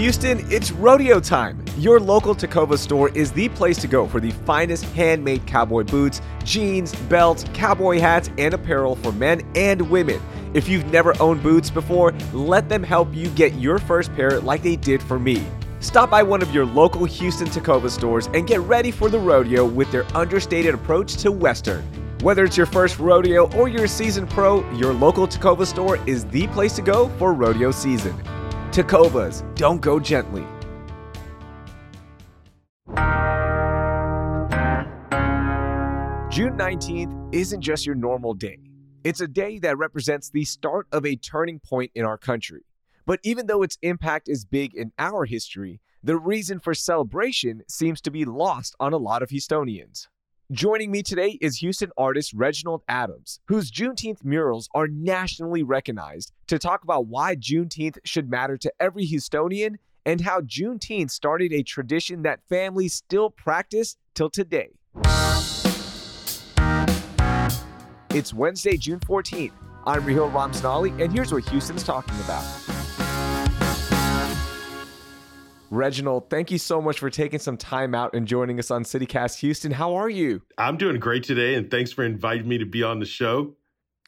Houston, it's rodeo time. Your local Tecovas store is the place to go for the finest handmade cowboy boots, jeans, belts, cowboy hats, and apparel for men and women. If you've never owned boots before, let them help you get your first pair like they did for me. Stop by one of your local Houston Tecovas stores and get ready for the rodeo with their understated approach to Western. Whether it's your first rodeo or you're a seasoned pro, your local Tecovas store is the place to go for rodeo season. Tecovas, don't go gently. June 19th isn't just your normal day. It's a day that represents the start of a turning point in our country. But even though its impact is big in our history, the reason for celebration seems to be lost on a lot of Houstonians. Joining me today is Houston artist Reginald Adams, whose Juneteenth murals are nationally recognized, to talk about why Juneteenth should matter to every Houstonian and how Juneteenth started a tradition that families still practice till today. It's Wednesday, June 14th. I'm Raheel Ramzanali, and here's what Houston's talking about. Reginald, thank you so much for taking some time out and joining us on CityCast Houston. How are you? I'm doing great today, and thanks for inviting me to be on the show.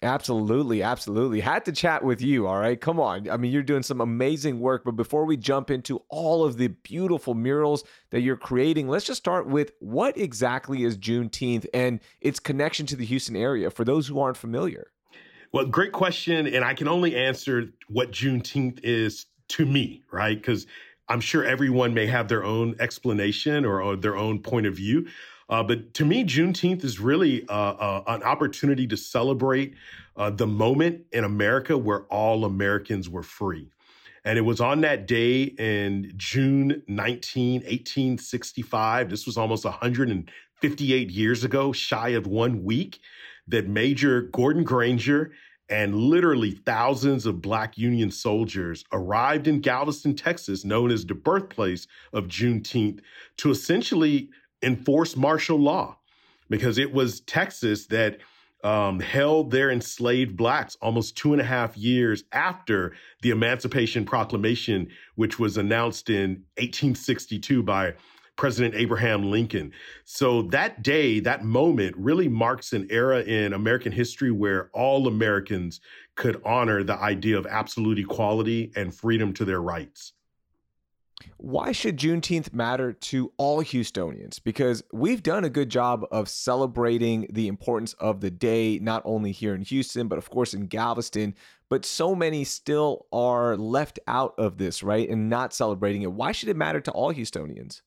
Absolutely, absolutely. Had to chat with you, all right? Come on. I mean, you're doing some amazing work, but before we jump into all of the beautiful murals that you're creating, let's just start with what exactly is Juneteenth and its connection to the Houston area for those who aren't familiar? Well, great question. And I can only answer what Juneteenth is to me, right? Because I'm sure everyone may have their own explanation or, or their own point of view. Uh, but to me, Juneteenth is really uh, uh, an opportunity to celebrate uh, the moment in America where all Americans were free. And it was on that day in June 19, 1865. This was almost 158 years ago, shy of one week, that Major Gordon Granger and literally thousands of Black Union soldiers arrived in Galveston, Texas, known as the birthplace of Juneteenth, to essentially enforce martial law. Because it was Texas that um, held their enslaved blacks almost two and a half years after the Emancipation Proclamation, which was announced in 1862 by President Abraham Lincoln. So that day, that moment really marks an era in American history where all Americans could honor the idea of absolute equality and freedom to their rights. Why should Juneteenth matter to all Houstonians? Because we've done a good job of celebrating the importance of the day, not only here in Houston, but of course in Galveston. But so many still are left out of this, right? And not celebrating it. Why should it matter to all Houstonians?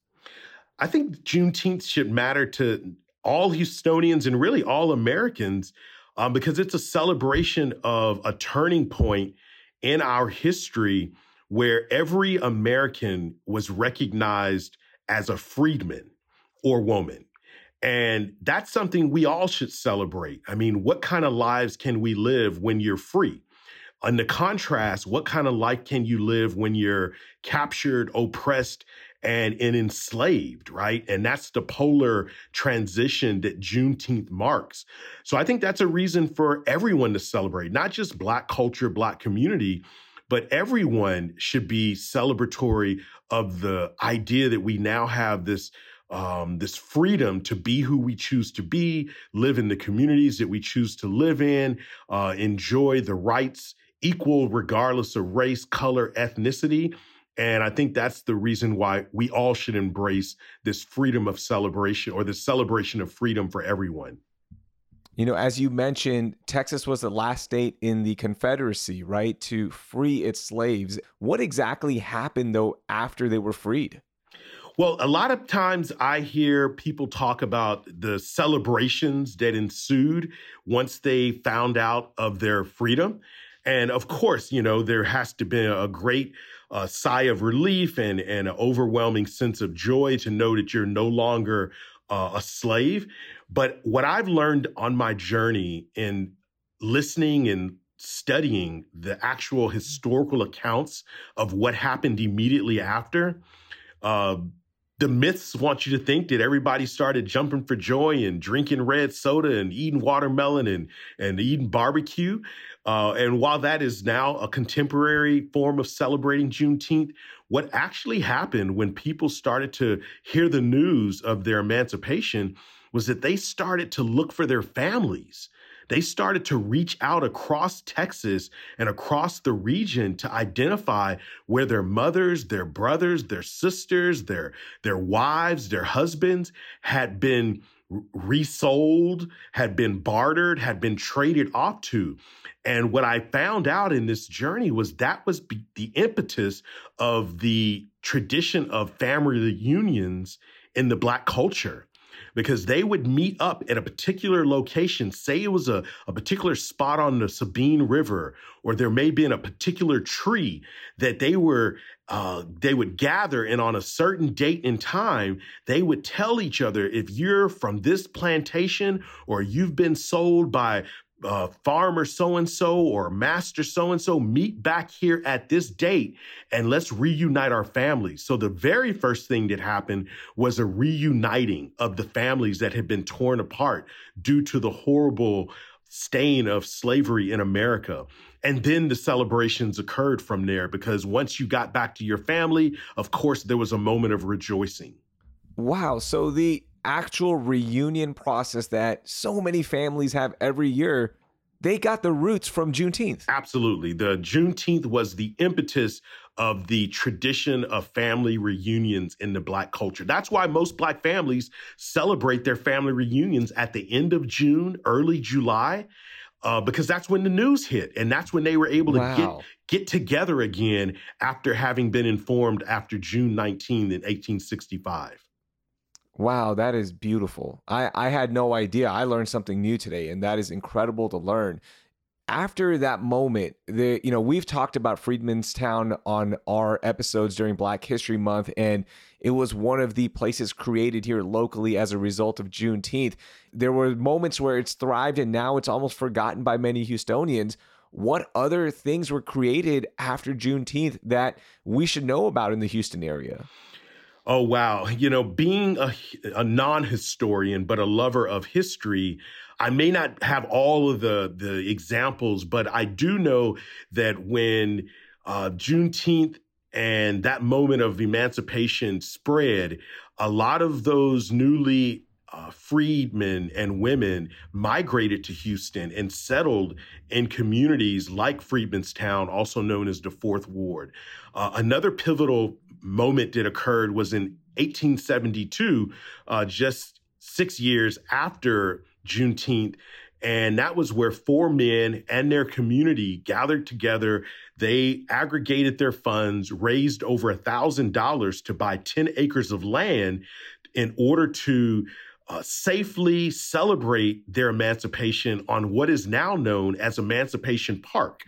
I think Juneteenth should matter to all Houstonians and really all Americans um, because it's a celebration of a turning point in our history where every American was recognized as a freedman or woman. And that's something we all should celebrate. I mean, what kind of lives can we live when you're free? And the contrast, what kind of life can you live when you're captured, oppressed, and, and enslaved, right? And that's the polar transition that Juneteenth marks. So I think that's a reason for everyone to celebrate, not just Black culture, Black community, but everyone should be celebratory of the idea that we now have this um, this freedom to be who we choose to be, live in the communities that we choose to live in, uh, enjoy the rights equal regardless of race, color, ethnicity. And I think that's the reason why we all should embrace this freedom of celebration or the celebration of freedom for everyone. You know, as you mentioned, Texas was the last state in the Confederacy, right, to free its slaves. What exactly happened, though, after they were freed? Well, a lot of times I hear people talk about the celebrations that ensued once they found out of their freedom. And of course, you know, there has to be a great uh, sigh of relief and, and an overwhelming sense of joy to know that you're no longer uh, a slave. But what I've learned on my journey in listening and studying the actual historical accounts of what happened immediately after, uh, the myths want you to think that everybody started jumping for joy and drinking red soda and eating watermelon and, and eating barbecue. Uh, and while that is now a contemporary form of celebrating Juneteenth, what actually happened when people started to hear the news of their emancipation was that they started to look for their families. They started to reach out across Texas and across the region to identify where their mothers, their brothers, their sisters, their, their wives, their husbands had been resold, had been bartered, had been traded off to. And what I found out in this journey was that was the impetus of the tradition of family reunions in the Black culture because they would meet up at a particular location. Say it was a, a particular spot on the Sabine River, or there may be in a particular tree that they were uh, they would gather and on a certain date and time, they would tell each other if you're from this plantation or you've been sold by uh, farmer so and so or master so and so meet back here at this date and let's reunite our families. So, the very first thing that happened was a reuniting of the families that had been torn apart due to the horrible stain of slavery in America. And then the celebrations occurred from there because once you got back to your family, of course, there was a moment of rejoicing. Wow. So, the actual reunion process that so many families have every year, they got the roots from Juneteenth. Absolutely. The Juneteenth was the impetus of the tradition of family reunions in the Black culture. That's why most Black families celebrate their family reunions at the end of June, early July. Uh, because that's when the news hit, and that's when they were able to wow. get get together again after having been informed after June 19 in 1865. Wow, that is beautiful. I, I had no idea. I learned something new today, and that is incredible to learn. After that moment, the you know we've talked about Freedmen's Town on our episodes during Black History Month, and it was one of the places created here locally as a result of Juneteenth. There were moments where it's thrived, and now it's almost forgotten by many Houstonians. What other things were created after Juneteenth that we should know about in the Houston area? Oh, wow. You know, being a, a non historian, but a lover of history, I may not have all of the, the examples, but I do know that when uh, Juneteenth and that moment of emancipation spread, a lot of those newly uh, freedmen and women migrated to Houston and settled in communities like Freedmen's Town, also known as the Fourth Ward. Uh, another pivotal moment that occurred was in 1872, uh, just six years after Juneteenth. And that was where four men and their community gathered together. They aggregated their funds, raised over a thousand dollars to buy 10 acres of land in order to uh, safely celebrate their emancipation on what is now known as Emancipation Park.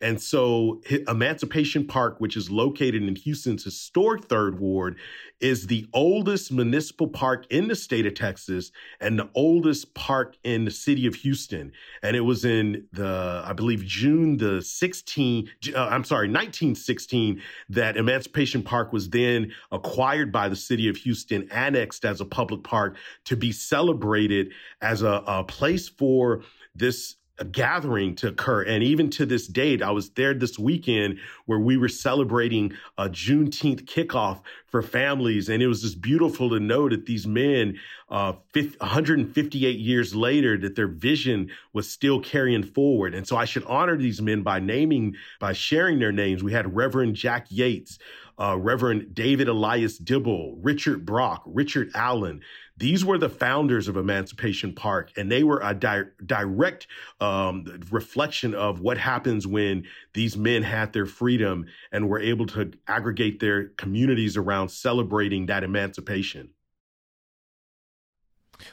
And so Emancipation Park, which is located in Houston's historic third ward, is the oldest municipal park in the state of Texas and the oldest park in the city of Houston. And it was in the, I believe, June the 16, uh, I'm sorry, 1916, that Emancipation Park was then acquired by the city of Houston, annexed as a public park to be celebrated as a, a place for this a gathering to occur. And even to this date, I was there this weekend where we were celebrating a Juneteenth kickoff for families. And it was just beautiful to know that these men, uh, 50, 158 years later, that their vision was still carrying forward. And so I should honor these men by naming, by sharing their names. We had Reverend Jack Yates, uh, Reverend David Elias Dibble, Richard Brock, Richard Allen. These were the founders of Emancipation Park, and they were a di- direct um, reflection of what happens when these men had their freedom and were able to aggregate their communities around celebrating that emancipation.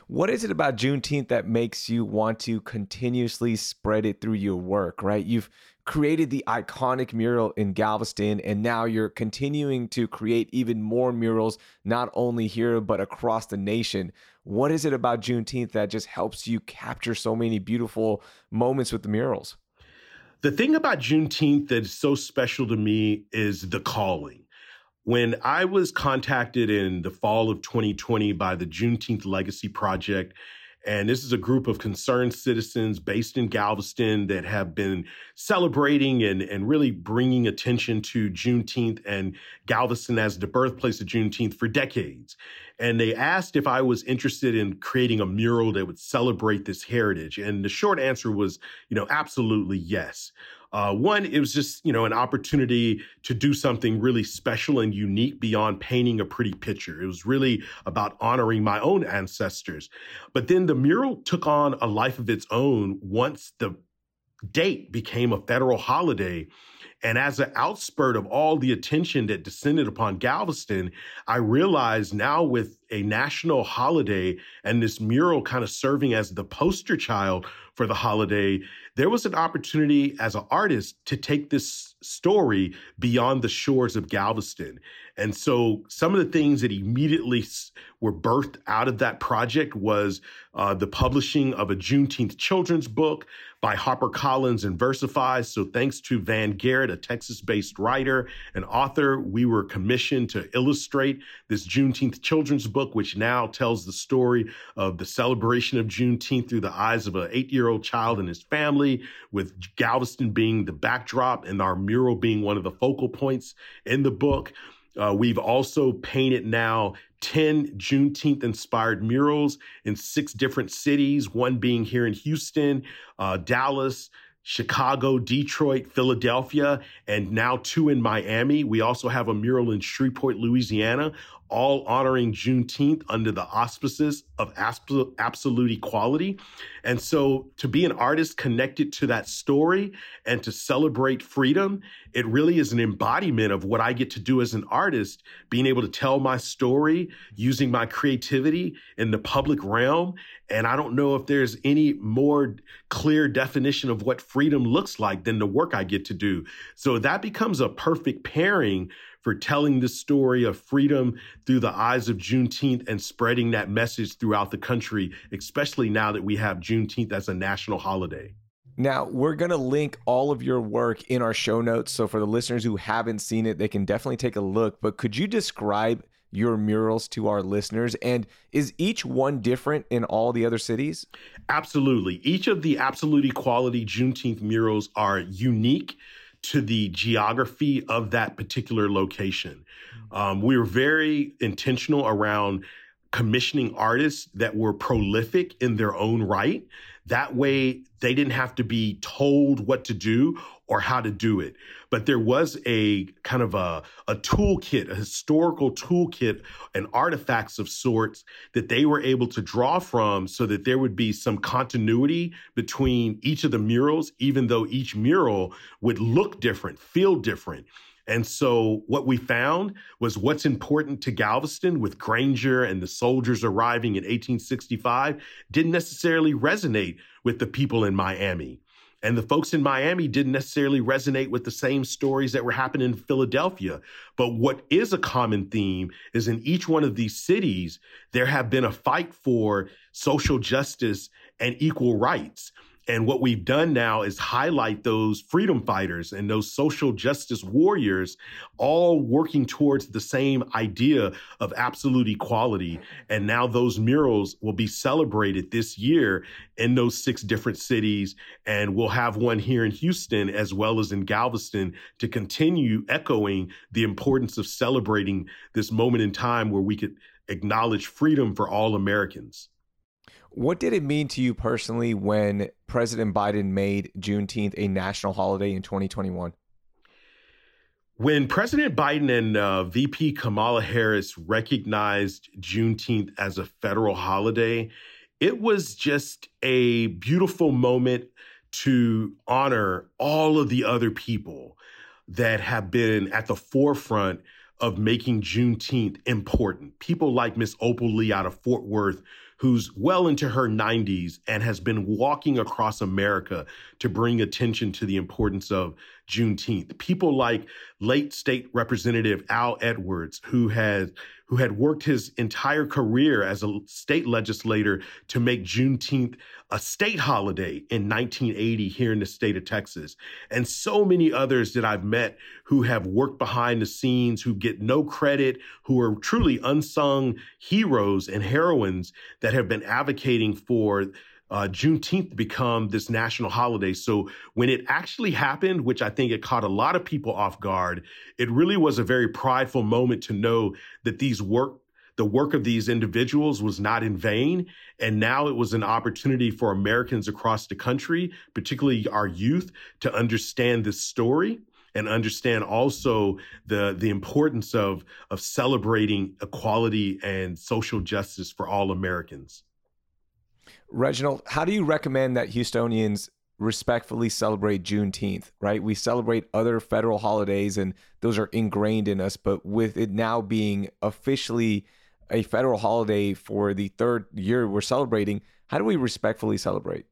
What is it about Juneteenth that makes you want to continuously spread it through your work, right? You've created the iconic mural in Galveston, and now you're continuing to create even more murals, not only here, but across the nation. What is it about Juneteenth that just helps you capture so many beautiful moments with the murals? The thing about Juneteenth that is so special to me is the calling. When I was contacted in the fall of 2020 by the Juneteenth Legacy Project And this is a group of concerned citizens based in Galveston that have been celebrating and, and really bringing attention to Juneteenth and Galveston as the birthplace of Juneteenth for decades. And they asked if I was interested in creating a mural that would celebrate this heritage. And the short answer was, you know, absolutely yes. Uh, one, it was just, you know, an opportunity to do something really special and unique beyond painting a pretty picture. It was really about honoring my own ancestors. But then the mural took on a life of its own once the date became a federal holiday. And as an outspurt of all the attention that descended upon Galveston, I realized now with a national holiday and this mural kind of serving as the poster child for the holiday, there was an opportunity as an artist to take this story beyond the shores of Galveston. And so some of the things that immediately were birthed out of that project was uh, the publishing of a Juneteenth children's book by HarperCollins and Versify. So thanks to Van Garrett, a Texas-based writer and author, we were commissioned to illustrate this Juneteenth children's book, which now tells the story of the celebration of Juneteenth through the eyes of an eight-year-old child and his family, with Galveston being the backdrop and our mural being one of the focal points in the book. Uh, we've also painted now 10 Juneteenth inspired murals in six different cities, one being here in Houston, uh, Dallas, Chicago, Detroit, Philadelphia, and now two in Miami. We also have a mural in Shreveport, Louisiana, all honoring Juneteenth under the auspices of absolute equality. And so to be an artist connected to that story and to celebrate freedom, it really is an embodiment of what I get to do as an artist, being able to tell my story using my creativity in the public realm. And I don't know if there's any more clear definition of what freedom looks like than the work I get to do. So that becomes a perfect pairing for telling the story of freedom through the eyes of Juneteenth and spreading that message throughout the country, especially now that we have Juneteenth as a national holiday. Now, we're going to link all of your work in our show notes. So, for the listeners who haven't seen it, they can definitely take a look. But could you describe your murals to our listeners? And is each one different in all the other cities? Absolutely. Each of the Absolute Equality Juneteenth murals are unique to the geography of that particular location. Um, we were very intentional around commissioning artists that were prolific in their own right. That way, they didn't have to be told what to do or how to do it. But there was a kind of a, a toolkit, a historical toolkit and artifacts of sorts that they were able to draw from so that there would be some continuity between each of the murals, even though each mural would look different, feel different. And so what we found was what's important to Galveston with Granger and the soldiers arriving in 1865 didn't necessarily resonate with the people in Miami. And the folks in Miami didn't necessarily resonate with the same stories that were happening in Philadelphia. But what is a common theme is in each one of these cities, there have been a fight for social justice and equal rights. And what we've done now is highlight those freedom fighters and those social justice warriors all working towards the same idea of absolute equality. And now those murals will be celebrated this year in those six different cities. And we'll have one here in Houston as well as in Galveston to continue echoing the importance of celebrating this moment in time where we could acknowledge freedom for all Americans. What did it mean to you personally when President Biden made Juneteenth a national holiday in 2021? When President Biden and uh, VP Kamala Harris recognized Juneteenth as a federal holiday, it was just a beautiful moment to honor all of the other people that have been at the forefront of making Juneteenth important. People like Miss Opal Lee out of Fort Worth, who's well into her 90s and has been walking across America to bring attention to the importance of Juneteenth. People like late state representative Al Edwards, who had who had worked his entire career as a state legislator to make Juneteenth a state holiday in 1980 here in the state of Texas. And so many others that I've met who have worked behind the scenes, who get no credit, who are truly unsung heroes and heroines that have been advocating for uh, Juneteenth become this national holiday. So when it actually happened, which I think it caught a lot of people off guard, it really was a very prideful moment to know that these work the work of these individuals was not in vain. And now it was an opportunity for Americans across the country, particularly our youth, to understand this story and understand also the the importance of of celebrating equality and social justice for all Americans. Reginald, how do you recommend that Houstonians respectfully celebrate Juneteenth, right? We celebrate other federal holidays and those are ingrained in us, but with it now being officially a federal holiday for the third year we're celebrating, how do we respectfully celebrate?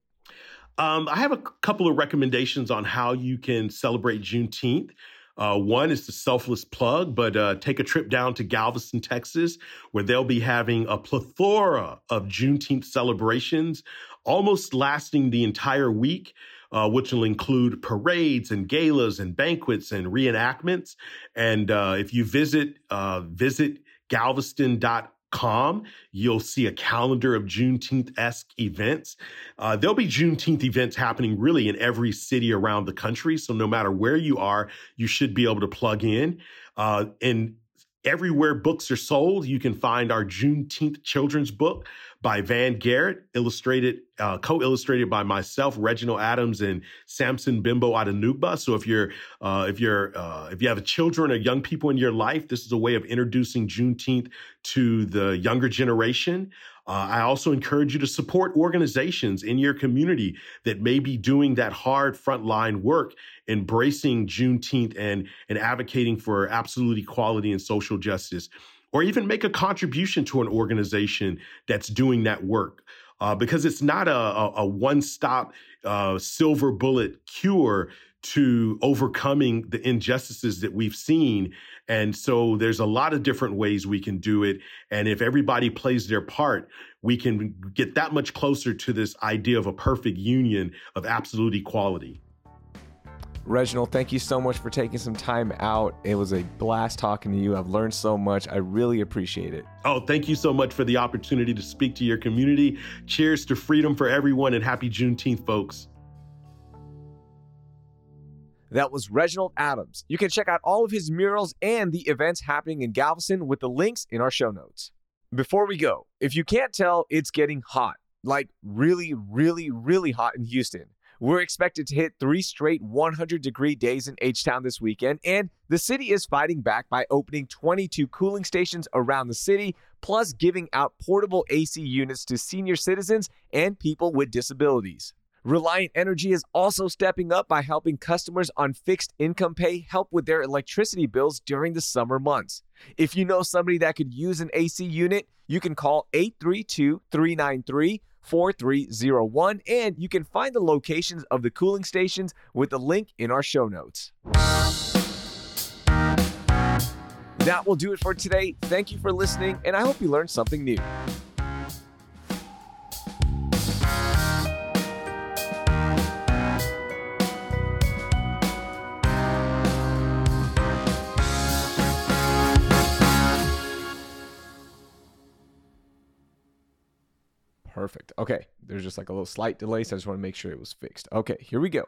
Um, I have a couple of recommendations on how you can celebrate Juneteenth. Uh, one is the selfless plug, but uh, take a trip down to Galveston, Texas, where they'll be having a plethora of Juneteenth celebrations, almost lasting the entire week. Uh, which will include parades and galas and banquets and reenactments. And uh, if you visit uh, visit galveston.com com, you'll see a calendar of Juneteenth esque events. Uh, there'll be Juneteenth events happening really in every city around the country. So no matter where you are, you should be able to plug in. Uh, and everywhere books are sold, you can find our Juneteenth children's book by Van Garrett, illustrated, uh, co-illustrated by myself, Reginald Adams, and Samson Bimbo Adenugba. So if you're, uh, if you're, uh, if you have children or young people in your life, this is a way of introducing Juneteenth to the younger generation. Uh, I also encourage you to support organizations in your community that may be doing that hard frontline work, embracing Juneteenth and, and advocating for absolute equality and social justice or even make a contribution to an organization that's doing that work. Uh, because it's not a, a, a one stop uh, silver bullet cure to overcoming the injustices that we've seen. And so there's a lot of different ways we can do it. And if everybody plays their part, we can get that much closer to this idea of a perfect union of absolute equality. Reginald, thank you so much for taking some time out. It was a blast talking to you. I've learned so much. I really appreciate it. Oh, thank you so much for the opportunity to speak to your community. Cheers to freedom for everyone and happy Juneteenth, folks. That was Reginald Adams. You can check out all of his murals and the events happening in Galveston with the links in our show notes. Before we go, if you can't tell, it's getting hot. Like really, really, really hot in Houston. We're expected to hit three straight 100 degree days in H Town this weekend, and the city is fighting back by opening 22 cooling stations around the city, plus giving out portable AC units to senior citizens and people with disabilities. Reliant Energy is also stepping up by helping customers on fixed income pay help with their electricity bills during the summer months. If you know somebody that could use an AC unit, you can call 832 393 4301, and you can find the locations of the cooling stations with the link in our show notes. That will do it for today. Thank you for listening, and I hope you learned something new. Perfect. Okay. There's just like a little slight delay, so I just want to make sure it was fixed. Okay, here we go.